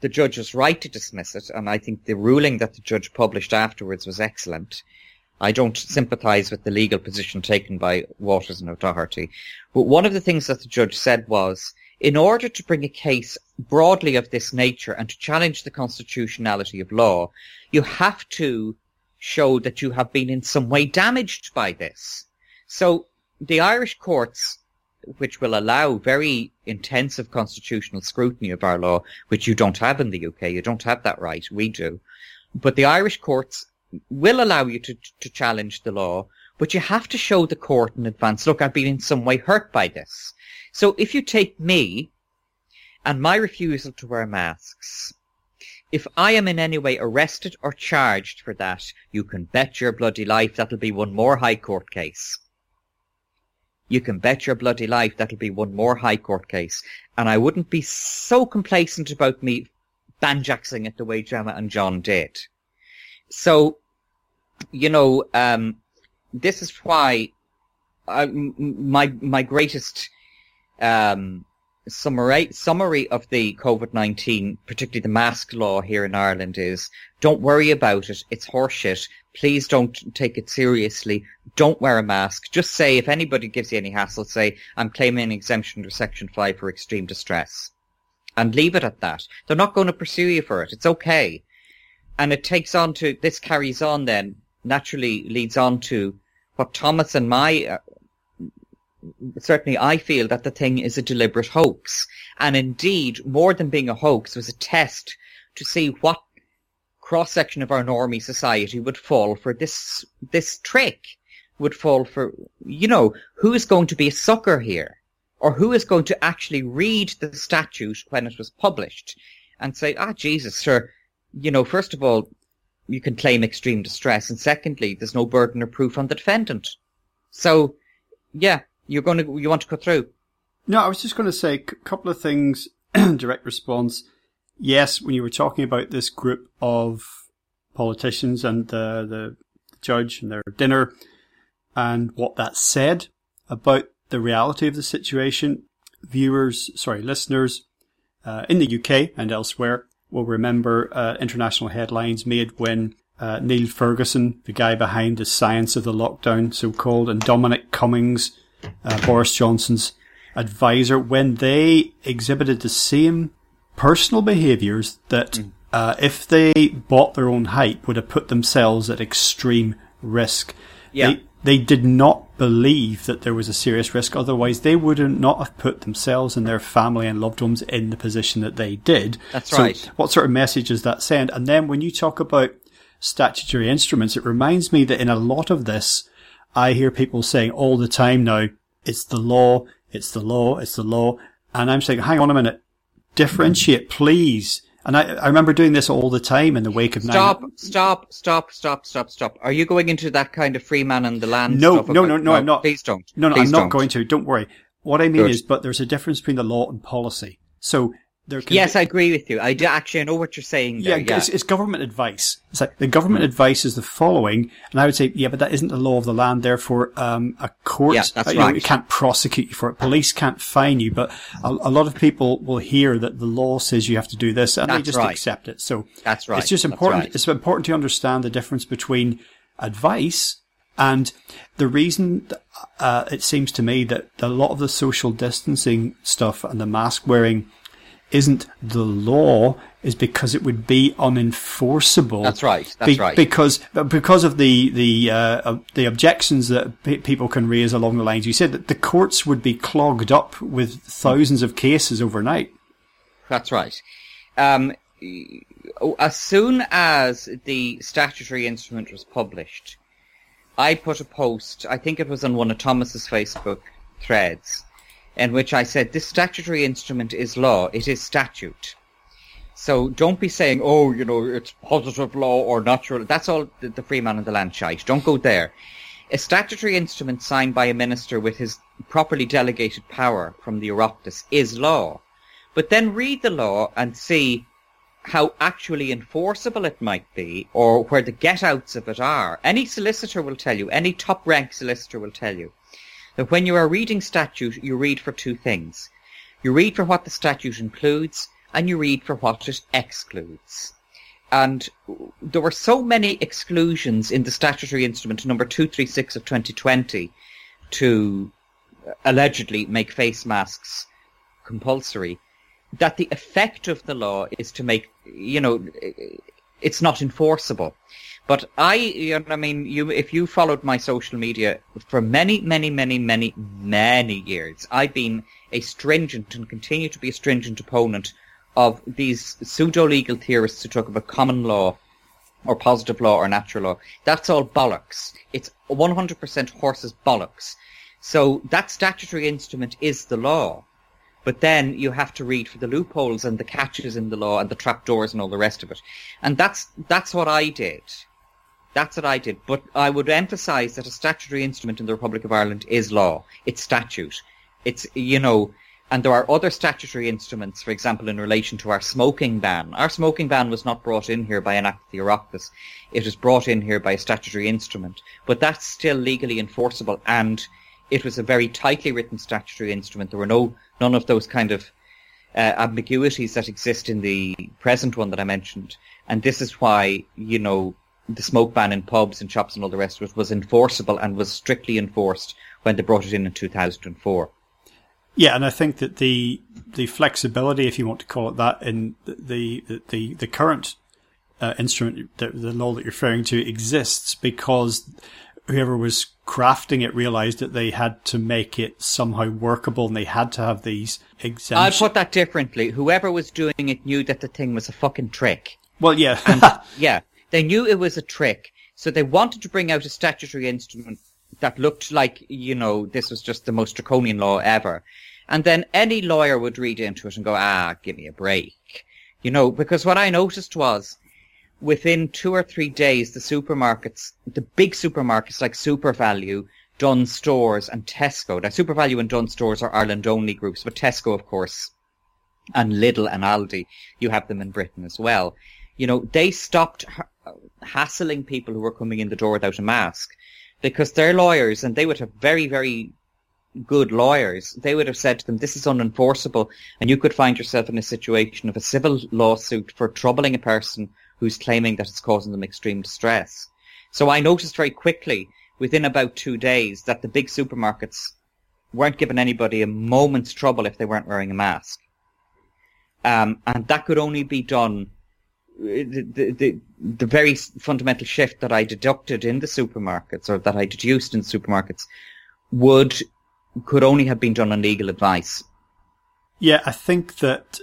the judge was right to dismiss it, and I think the ruling that the judge published afterwards was excellent. I don't sympathise with the legal position taken by Waters and O'Doherty. But one of the things that the judge said was in order to bring a case broadly of this nature and to challenge the constitutionality of law, you have to show that you have been in some way damaged by this. So the Irish courts, which will allow very intensive constitutional scrutiny of our law, which you don't have in the UK, you don't have that right, we do. But the Irish courts will allow you to, to challenge the law, but you have to show the court in advance, look, I've been in some way hurt by this. So if you take me and my refusal to wear masks, if I am in any way arrested or charged for that, you can bet your bloody life that'll be one more High Court case. You can bet your bloody life that'll be one more High Court case. And I wouldn't be so complacent about me banjaxing it the way Gemma and John did. So, you know, um, this is why I, my my greatest um, summary, summary of the COVID-19, particularly the mask law here in Ireland is don't worry about it. It's horseshit. Please don't take it seriously. Don't wear a mask. Just say if anybody gives you any hassle, say I'm claiming an exemption under Section 5 for extreme distress. And leave it at that. They're not going to pursue you for it. It's okay. And it takes on to, this carries on then, naturally leads on to what Thomas and my uh, certainly I feel that the thing is a deliberate hoax. And indeed, more than being a hoax, was a test to see what cross section of our normie society would fall for this this trick. would fall for, you know, who is going to be a sucker here? Or who is going to actually read the statute when it was published and say, ah, Jesus, sir, you know, first of all, you can claim extreme distress. And secondly, there's no burden of proof on the defendant. So, yeah, you're going to, you want to go through. No, I was just going to say a couple of things. direct response. Yes, when you were talking about this group of politicians and uh, the judge and their dinner and what that said about the reality of the situation, viewers, sorry, listeners uh, in the UK and elsewhere will remember uh, international headlines made when uh, Neil Ferguson, the guy behind the science of the lockdown, so called, and Dominic Cummings, uh, Boris Johnson's advisor, when they exhibited the same personal behaviours that mm. uh, if they bought their own hype would have put themselves at extreme risk. Yeah. They, they did not believe that there was a serious risk. Otherwise, they would not have put themselves and their family and loved ones in the position that they did. That's so right. What sort of message does that send? And then when you talk about statutory instruments, it reminds me that in a lot of this, I hear people saying all the time now, it's the law, it's the law, it's the law. And I'm saying, hang on a minute, differentiate, please. And I, I remember doing this all the time in the wake of stop, nine. Stop, stop, stop, stop, stop. Are you going into that kind of free man and the land? No, no, about, no, no, I'm not. Please don't. No, no, Please I'm not don't. going to. Don't worry. What I mean Good. is, but there's a difference between the law and policy. So Yes, I agree with you. I do actually I know what you're saying there. yeah, Yeah, It's, it's government advice. It's like the government advice is the following, and I would say, yeah, but that isn't the law of the land. Therefore, um, a court, Yeah, that's uh, you know, right. it can't prosecute you for it. Police can't fine you, but a, a lot of people will hear that the law says you have to do this, and they just right. accept it. So That's right. It's just important. right. It's important to understand the difference between advice and the reason uh, it seems to me that a lot of the social distancing stuff and the mask wearing isn't the law is because it would be unenforceable. That's right. That's right. Because because of the the uh, the objections that pe- people can raise along the lines you said that the courts would be clogged up with thousands of cases overnight. That's right. Um, as soon as the statutory instrument was published, I put a post, I think it was on one of Thomas's Facebook threads, in which I said, this statutory instrument is law, it is statute. So don't be saying, oh, you know, it's positive law or natural. That's all the, the free man and the land shite. Don't go there. A statutory instrument signed by a minister with his properly delegated power from the Oireachtas is law. But then read the law and see how actually enforceable it might be or where the get-outs of it are. Any solicitor will tell you, any top-rank solicitor will tell you that when you are reading statute, you read for two things. You read for what the statute includes and you read for what it excludes. And there were so many exclusions in the statutory instrument number 236 of 2020 to uh, allegedly make face masks compulsory that the effect of the law is to make, you know, it's not enforceable. But I, you know, I mean, you, if you followed my social media for many, many, many, many, many years, I've been a stringent and continue to be a stringent opponent of these pseudo-legal theorists who talk about common law or positive law or natural law. That's all bollocks. It's 100% horses bollocks. So that statutory instrument is the law. But then you have to read for the loopholes and the catches in the law and the trapdoors and all the rest of it. And that's, that's what I did. That's what I did. But I would emphasize that a statutory instrument in the Republic of Ireland is law. It's statute. It's, you know, and there are other statutory instruments, for example, in relation to our smoking ban. Our smoking ban was not brought in here by an act of the Oireachtas. It was brought in here by a statutory instrument. But that's still legally enforceable and it was a very tightly written statutory instrument. There were no, none of those kind of uh, ambiguities that exist in the present one that I mentioned. And this is why, you know, the smoke ban in pubs and shops and all the rest of it was enforceable and was strictly enforced when they brought it in in 2004. Yeah, and I think that the the flexibility, if you want to call it that, in the the the, current uh, instrument, the, the law that you're referring to, exists because whoever was crafting it realized that they had to make it somehow workable, and they had to have these exemptions. I'll put that differently. Whoever was doing it knew that the thing was a fucking trick. well, yeah, Yeah, they knew it was a trick, so they wanted to bring out a statutory instrument that looked like, you know, this was just the most draconian law ever. And then any lawyer would read into it and go, ah, give me a break. You know, because what I noticed was within two or three days, the supermarkets, the big supermarkets like SuperValu, Dunnes Stores and Tesco. Now, SuperValu and Dunnes Stores are Ireland only groups, but Tesco, of course, and Lidl and Aldi, you have them in Britain as well. You know, they stopped hassling people who were coming in the door without a mask because their lawyers, and they would have very, very good lawyers, they would have said to them, this is unenforceable, and you could find yourself in a situation of a civil lawsuit for troubling a person who's claiming that it's causing them extreme distress. So I noticed very quickly, within about two days, that the big supermarkets weren't giving anybody a moment's trouble if they weren't wearing a mask. Um, and that could only be done the, the, the, the very fundamental shift that I deducted in the supermarkets or that I deduced in supermarkets would could only have been done on legal advice. Yeah, I think that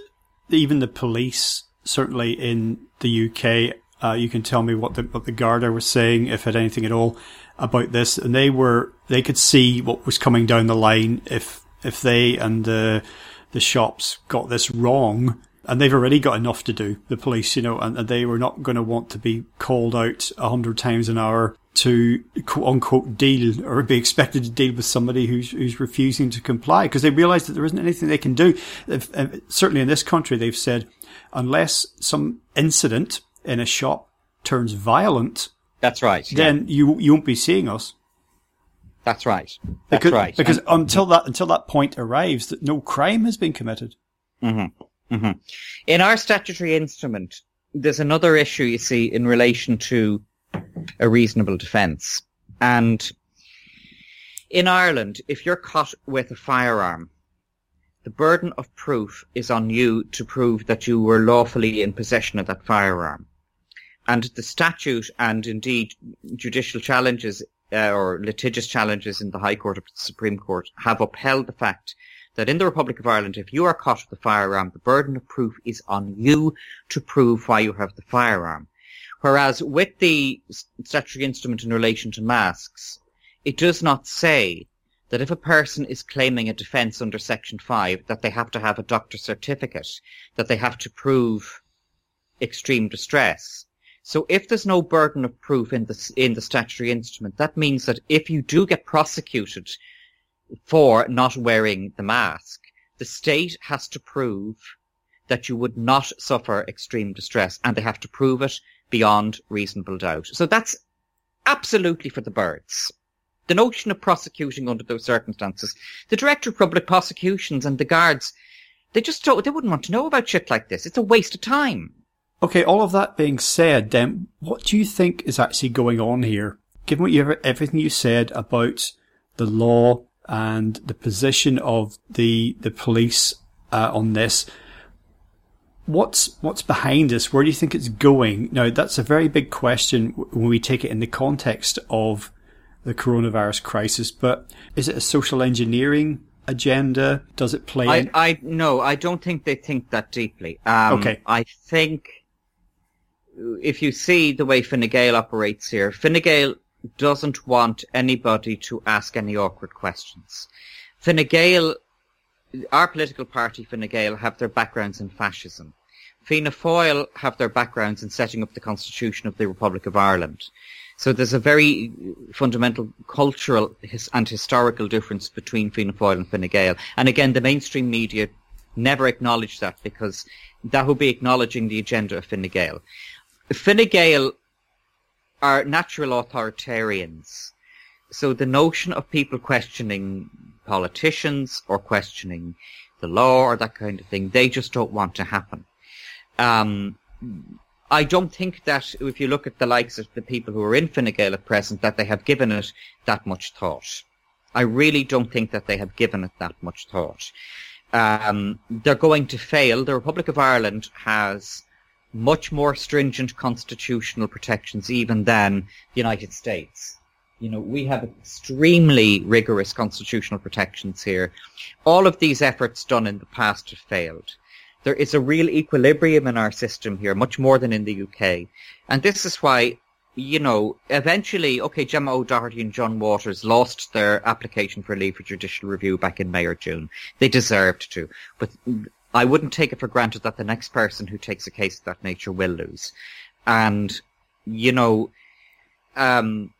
even the police, certainly in the UK, uh, you can tell me what the what the Garda was saying, if had anything at all, about this, and they were they could see what was coming down the line if if they and the the shops got this wrong. And they've already got enough to do, the police, you know, and, and they were not going to want to be called out a hundred times an hour to quote unquote deal or be expected to deal with somebody who's who's refusing to comply because they realise that there isn't anything they can do. Uh, certainly in this country, they've said unless some incident in a shop turns violent, that's right. Then yeah. you you won't be seeing us. That's right. That's because, right. Because and, until that until that point arrives, that no crime has been committed. Mm-hmm. Mm-hmm. In our statutory instrument, there's another issue you see in relation to a reasonable defence. And in Ireland, if you're caught with a firearm, the burden of proof is on you to prove that you were lawfully in possession of that firearm. And the statute and indeed judicial challenges uh, or litigious challenges in the High Court or the Supreme Court have upheld the fact that in the Republic of Ireland, if you are caught with a firearm, the burden of proof is on you to prove why you have the firearm. Whereas with the statutory instrument in relation to masks, it does not say that if a person is claiming a defence under Section 5, that they have to have a doctor's certificate, that they have to prove extreme distress. So if there's no burden of proof in the, in the statutory instrument, that means that if you do get prosecuted for not wearing the mask, the state has to prove that you would not suffer extreme distress and they have to prove it beyond reasonable doubt. So that's absolutely for the birds. The notion of prosecuting under those circumstances, the director of public prosecutions and the guards, they just don't, they wouldn't want to know about shit like this. It's a waste of time. Okay, all of that being said, then what do you think is actually going on here? Given what you everything you said about the law and the position of the the police uh, on this. What's what's behind this? Where do you think it's going? Now, that's a very big question when we take it in the context of the coronavirus crisis. But is it a social engineering agenda? Does it play? I, in? I no, I don't think they think that deeply. Um, okay, I think if you see the way Fine Gael operates here, Fine Gael doesn't want anybody to ask any awkward questions. Fine Gael, our political party, Fine Gael, have their backgrounds in fascism. Fianna Fáil have their backgrounds in setting up the constitution of the Republic of Ireland. So there's a very fundamental cultural and historical difference between Fianna Fáil and Fine Gael. And again, the mainstream media never acknowledge that because that would be acknowledging the agenda of Fine Gael. Fine Gael are natural authoritarians. So the notion of people questioning politicians or questioning the law or that kind of thing, they just don't want to happen. Um, I don't think that if you look at the likes of the people who are in Fine Gael at present, that they have given it that much thought. I really don't think that they have given it that much thought. Um, they're going to fail. The Republic of Ireland has much more stringent constitutional protections even than the United States. You know, we have extremely rigorous constitutional protections here. All of these efforts done in the past have failed. There is a real equilibrium in our system here, much more than in the UK. And this is why, you know, eventually, okay, Gemma O'Doherty and John Waters lost their application for leave for judicial review back in May or June. They deserved to, but I wouldn't take it for granted that the next person who takes a case of that nature will lose. And, you know, um,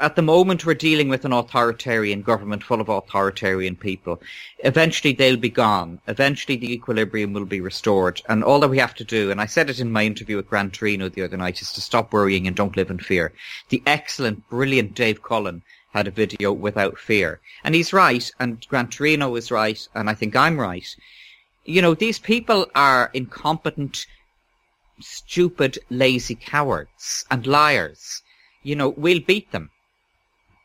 at the moment we're dealing with an authoritarian government full of authoritarian people. Eventually they'll be gone. Eventually the equilibrium will be restored. And all that we have to do, and I said it in my interview with Grant Torino the other night, is to stop worrying and don't live in fear. The excellent, brilliant Dave Cullen had a video without fear. And he's right, and Grant Torino is right, and I think I'm right. You know, these people are incompetent, stupid, lazy cowards and liars you know, we'll beat them.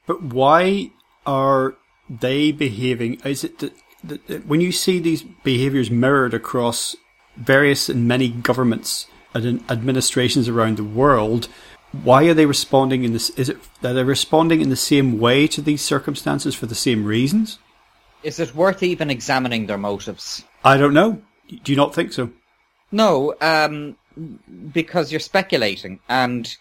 But why are they behaving? Is it that, that, that when you see these behaviours mirrored across various and many governments and administrations around the world? Why are they responding in this? Is it that they're responding in the same way to these circumstances for the same reasons? Is it worth even examining their motives? I don't know. Do you not think so? No, um, because you're speculating, and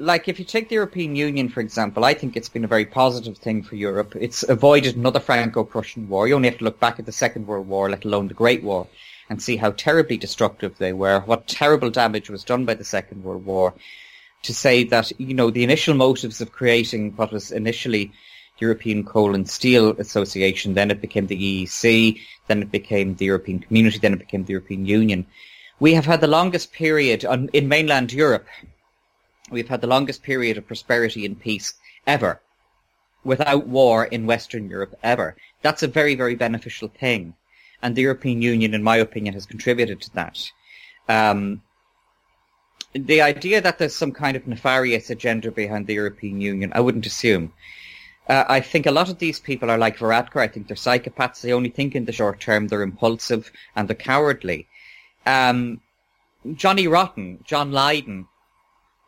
like if you take the European Union, for example, I think it's been a very positive thing for Europe. It's avoided another Franco-Prussian war. You only have to look back at the Second World War, let alone the Great War, and see how terribly destructive they were, what terrible damage was done by the Second World War. To say that, you know, the initial motives of creating what was initially European Coal and Steel Association, then it became the EEC, then it became the European Community, then it became the European Union. We have had the longest period on, in mainland Europe We've had the longest period of prosperity and peace ever without war in Western Europe ever. That's a very, very beneficial thing. And the European Union, in my opinion, has contributed to that. Um, the idea that there's some kind of nefarious agenda behind the European Union, I wouldn't assume. Uh, I think a lot of these people are like Varadkar. I think they're psychopaths. They only think in the short term. They're impulsive and they're cowardly. Um, Johnny Rotten, John Lydon,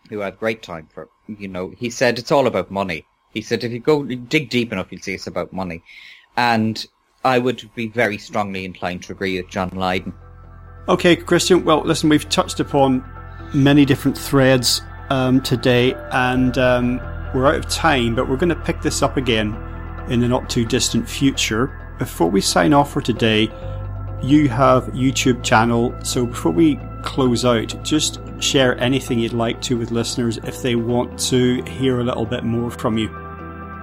who had great time for, you know, he said it's all about money. He said if you go dig deep enough, you'll see it's about money. And I would be very strongly inclined to agree with John Lydon. Okay, Christian. Well, listen, we've touched upon many different threads um, today, and um, we're out of time, but we're going to pick this up again in the not too distant future. Before we sign off for today, you have YouTube channel. So before we close out, just share anything you'd like to with listeners if they want to hear a little bit more from you.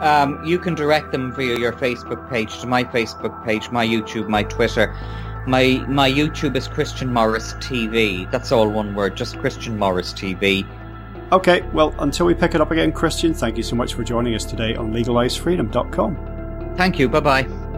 Um, you can direct them via your Facebook page to my Facebook page, my YouTube, my Twitter. My my YouTube is Christian Morris TV. That's all one word, just Christian Morris TV. Okay, well, until we pick it up again, Christian, thank you so much for joining us today on LegaliseFreedom.com. Thank you. Bye bye.